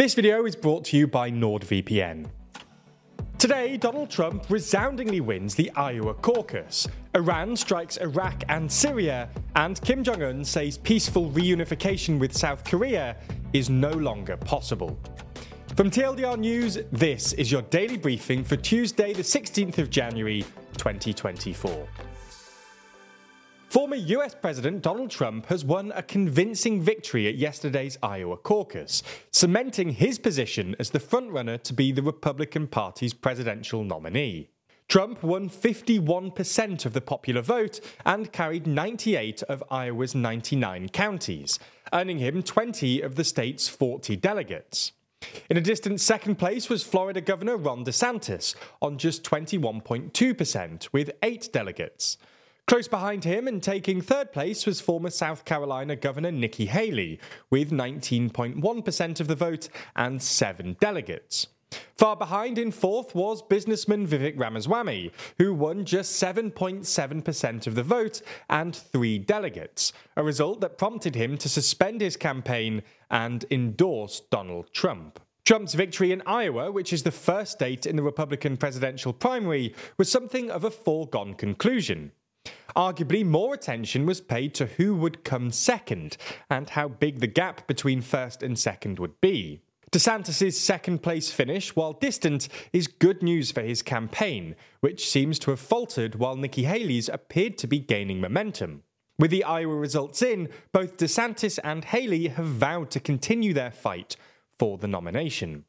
This video is brought to you by NordVPN. Today, Donald Trump resoundingly wins the Iowa caucus. Iran strikes Iraq and Syria, and Kim Jong un says peaceful reunification with South Korea is no longer possible. From TLDR News, this is your daily briefing for Tuesday, the 16th of January, 2024. Former US President Donald Trump has won a convincing victory at yesterday's Iowa caucus, cementing his position as the frontrunner to be the Republican Party's presidential nominee. Trump won 51% of the popular vote and carried 98 of Iowa's 99 counties, earning him 20 of the state's 40 delegates. In a distant second place was Florida Governor Ron DeSantis on just 21.2%, with eight delegates. Close behind him and taking third place was former South Carolina Governor Nikki Haley, with 19.1% of the vote and seven delegates. Far behind in fourth was businessman Vivek Ramaswamy, who won just 7.7% of the vote and three delegates, a result that prompted him to suspend his campaign and endorse Donald Trump. Trump's victory in Iowa, which is the first state in the Republican presidential primary, was something of a foregone conclusion. Arguably, more attention was paid to who would come second and how big the gap between first and second would be. DeSantis' second place finish, while distant, is good news for his campaign, which seems to have faltered while Nikki Haley's appeared to be gaining momentum. With the Iowa results in, both DeSantis and Haley have vowed to continue their fight for the nomination.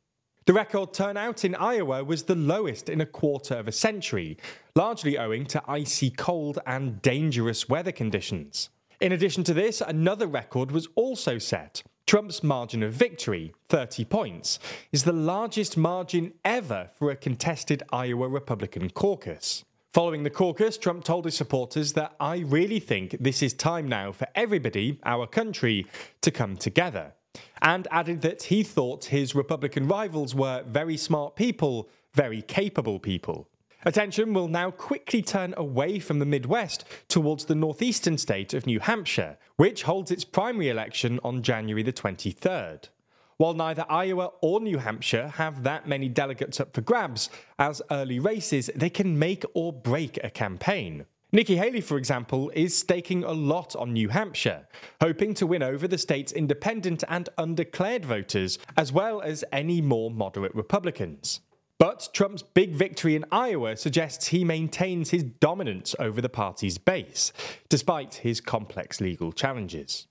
The record turnout in Iowa was the lowest in a quarter of a century, largely owing to icy cold and dangerous weather conditions. In addition to this, another record was also set. Trump's margin of victory, 30 points, is the largest margin ever for a contested Iowa Republican caucus. Following the caucus, Trump told his supporters that I really think this is time now for everybody, our country, to come together and added that he thought his Republican rivals were very smart people, very capable people. Attention will now quickly turn away from the Midwest towards the northeastern state of New Hampshire, which holds its primary election on January the 23rd. While neither Iowa or New Hampshire have that many delegates up for grabs, as early races, they can make or break a campaign. Nikki Haley, for example, is staking a lot on New Hampshire, hoping to win over the state's independent and undeclared voters, as well as any more moderate Republicans. But Trump's big victory in Iowa suggests he maintains his dominance over the party's base, despite his complex legal challenges.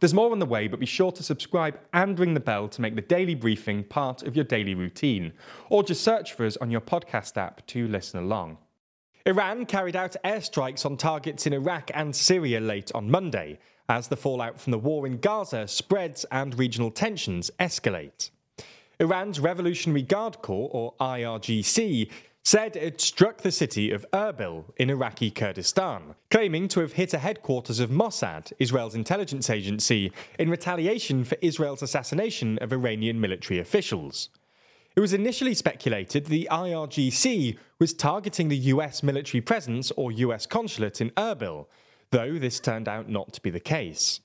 There's more on the way, but be sure to subscribe and ring the bell to make the daily briefing part of your daily routine, or just search for us on your podcast app to listen along. Iran carried out airstrikes on targets in Iraq and Syria late on Monday, as the fallout from the war in Gaza spreads and regional tensions escalate. Iran's Revolutionary Guard Corps, or IRGC, said it struck the city of Erbil in Iraqi Kurdistan, claiming to have hit a headquarters of Mossad, Israel's intelligence agency, in retaliation for Israel's assassination of Iranian military officials. It was initially speculated the IRGC was targeting the US military presence or US consulate in Erbil, though this turned out not to be the case.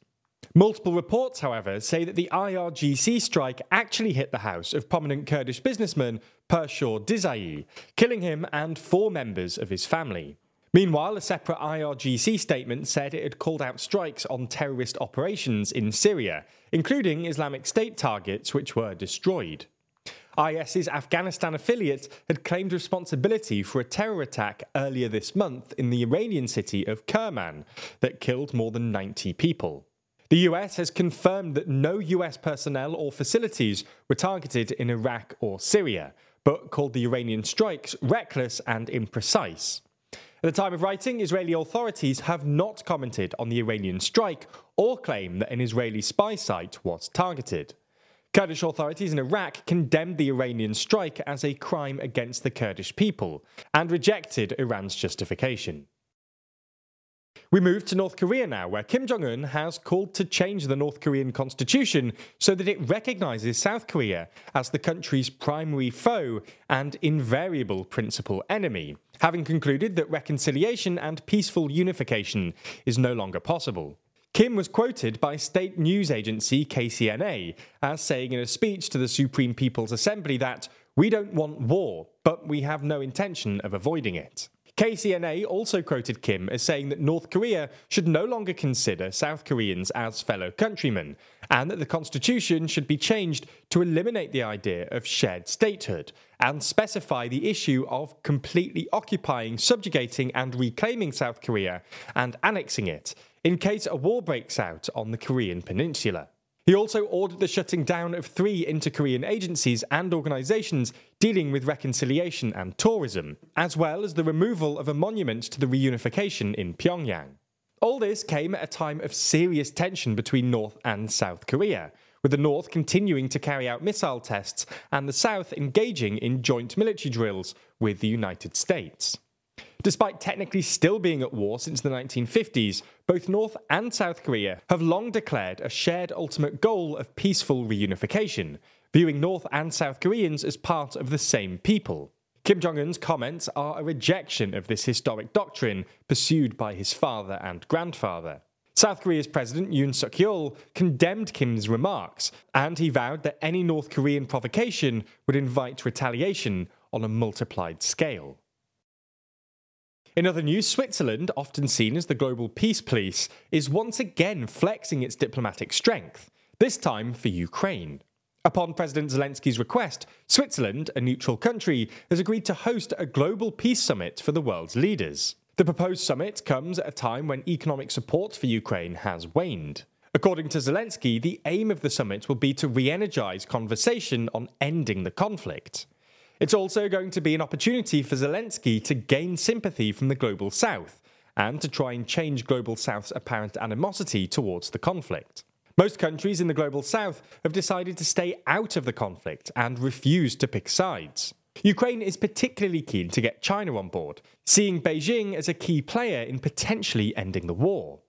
Multiple reports, however, say that the IRGC strike actually hit the house of prominent Kurdish businessman Peshraw Dizayee, killing him and four members of his family. Meanwhile, a separate IRGC statement said it had called out strikes on terrorist operations in Syria, including Islamic State targets which were destroyed. IS's Afghanistan affiliate had claimed responsibility for a terror attack earlier this month in the Iranian city of Kerman that killed more than 90 people. The US has confirmed that no US personnel or facilities were targeted in Iraq or Syria, but called the Iranian strikes reckless and imprecise. At the time of writing, Israeli authorities have not commented on the Iranian strike or claim that an Israeli spy site was targeted. Kurdish authorities in Iraq condemned the Iranian strike as a crime against the Kurdish people and rejected Iran's justification. We move to North Korea now, where Kim Jong un has called to change the North Korean constitution so that it recognizes South Korea as the country's primary foe and invariable principal enemy, having concluded that reconciliation and peaceful unification is no longer possible. Kim was quoted by state news agency KCNA as saying in a speech to the Supreme People's Assembly that, We don't want war, but we have no intention of avoiding it. KCNA also quoted Kim as saying that North Korea should no longer consider South Koreans as fellow countrymen, and that the constitution should be changed to eliminate the idea of shared statehood and specify the issue of completely occupying, subjugating, and reclaiming South Korea and annexing it in case a war breaks out on the Korean peninsula. He also ordered the shutting down of three inter Korean agencies and organisations dealing with reconciliation and tourism, as well as the removal of a monument to the reunification in Pyongyang. All this came at a time of serious tension between North and South Korea, with the North continuing to carry out missile tests and the South engaging in joint military drills with the United States. Despite technically still being at war since the 1950s, both North and South Korea have long declared a shared ultimate goal of peaceful reunification, viewing North and South Koreans as part of the same people. Kim Jong un's comments are a rejection of this historic doctrine pursued by his father and grandfather. South Korea's President Yoon Suk yeol condemned Kim's remarks, and he vowed that any North Korean provocation would invite retaliation on a multiplied scale. In other news, Switzerland, often seen as the global peace police, is once again flexing its diplomatic strength, this time for Ukraine. Upon President Zelensky's request, Switzerland, a neutral country, has agreed to host a global peace summit for the world's leaders. The proposed summit comes at a time when economic support for Ukraine has waned. According to Zelensky, the aim of the summit will be to re energize conversation on ending the conflict. It's also going to be an opportunity for Zelensky to gain sympathy from the Global South and to try and change Global South's apparent animosity towards the conflict. Most countries in the Global South have decided to stay out of the conflict and refuse to pick sides. Ukraine is particularly keen to get China on board, seeing Beijing as a key player in potentially ending the war.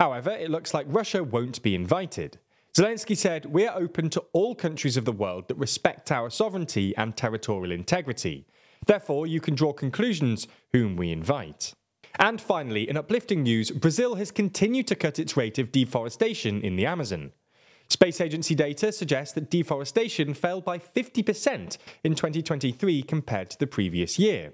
However, it looks like Russia won't be invited. Zelensky said, We are open to all countries of the world that respect our sovereignty and territorial integrity. Therefore, you can draw conclusions whom we invite. And finally, in uplifting news, Brazil has continued to cut its rate of deforestation in the Amazon. Space Agency data suggests that deforestation fell by 50% in 2023 compared to the previous year,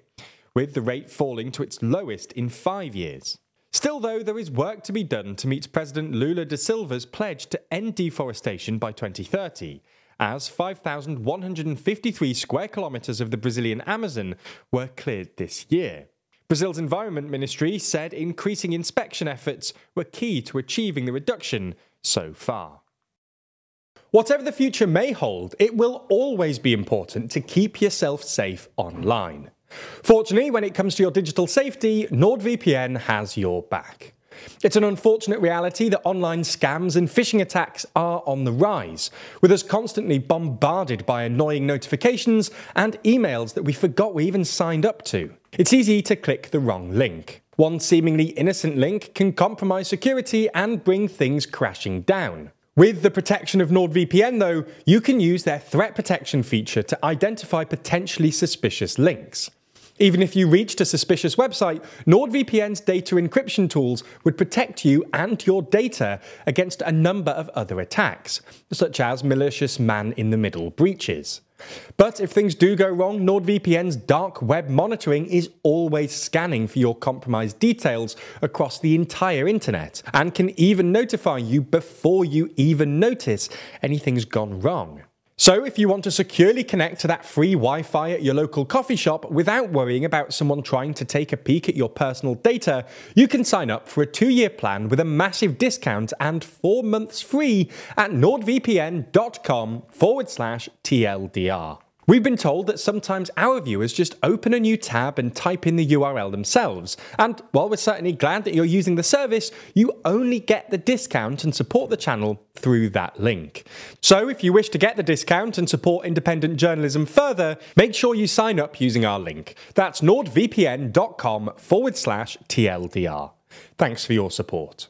with the rate falling to its lowest in five years. Still, though, there is work to be done to meet President Lula da Silva's pledge to end deforestation by 2030, as 5,153 square kilometres of the Brazilian Amazon were cleared this year. Brazil's Environment Ministry said increasing inspection efforts were key to achieving the reduction so far. Whatever the future may hold, it will always be important to keep yourself safe online. Fortunately, when it comes to your digital safety, NordVPN has your back. It's an unfortunate reality that online scams and phishing attacks are on the rise, with us constantly bombarded by annoying notifications and emails that we forgot we even signed up to. It's easy to click the wrong link. One seemingly innocent link can compromise security and bring things crashing down. With the protection of NordVPN, though, you can use their threat protection feature to identify potentially suspicious links. Even if you reached a suspicious website, NordVPN's data encryption tools would protect you and your data against a number of other attacks, such as malicious man in the middle breaches. But if things do go wrong, NordVPN's dark web monitoring is always scanning for your compromised details across the entire internet and can even notify you before you even notice anything's gone wrong. So, if you want to securely connect to that free Wi Fi at your local coffee shop without worrying about someone trying to take a peek at your personal data, you can sign up for a two year plan with a massive discount and four months free at nordvpn.com forward slash TLDR. We've been told that sometimes our viewers just open a new tab and type in the URL themselves. And while we're certainly glad that you're using the service, you only get the discount and support the channel through that link. So if you wish to get the discount and support independent journalism further, make sure you sign up using our link. That's nordvpn.com forward slash TLDR. Thanks for your support.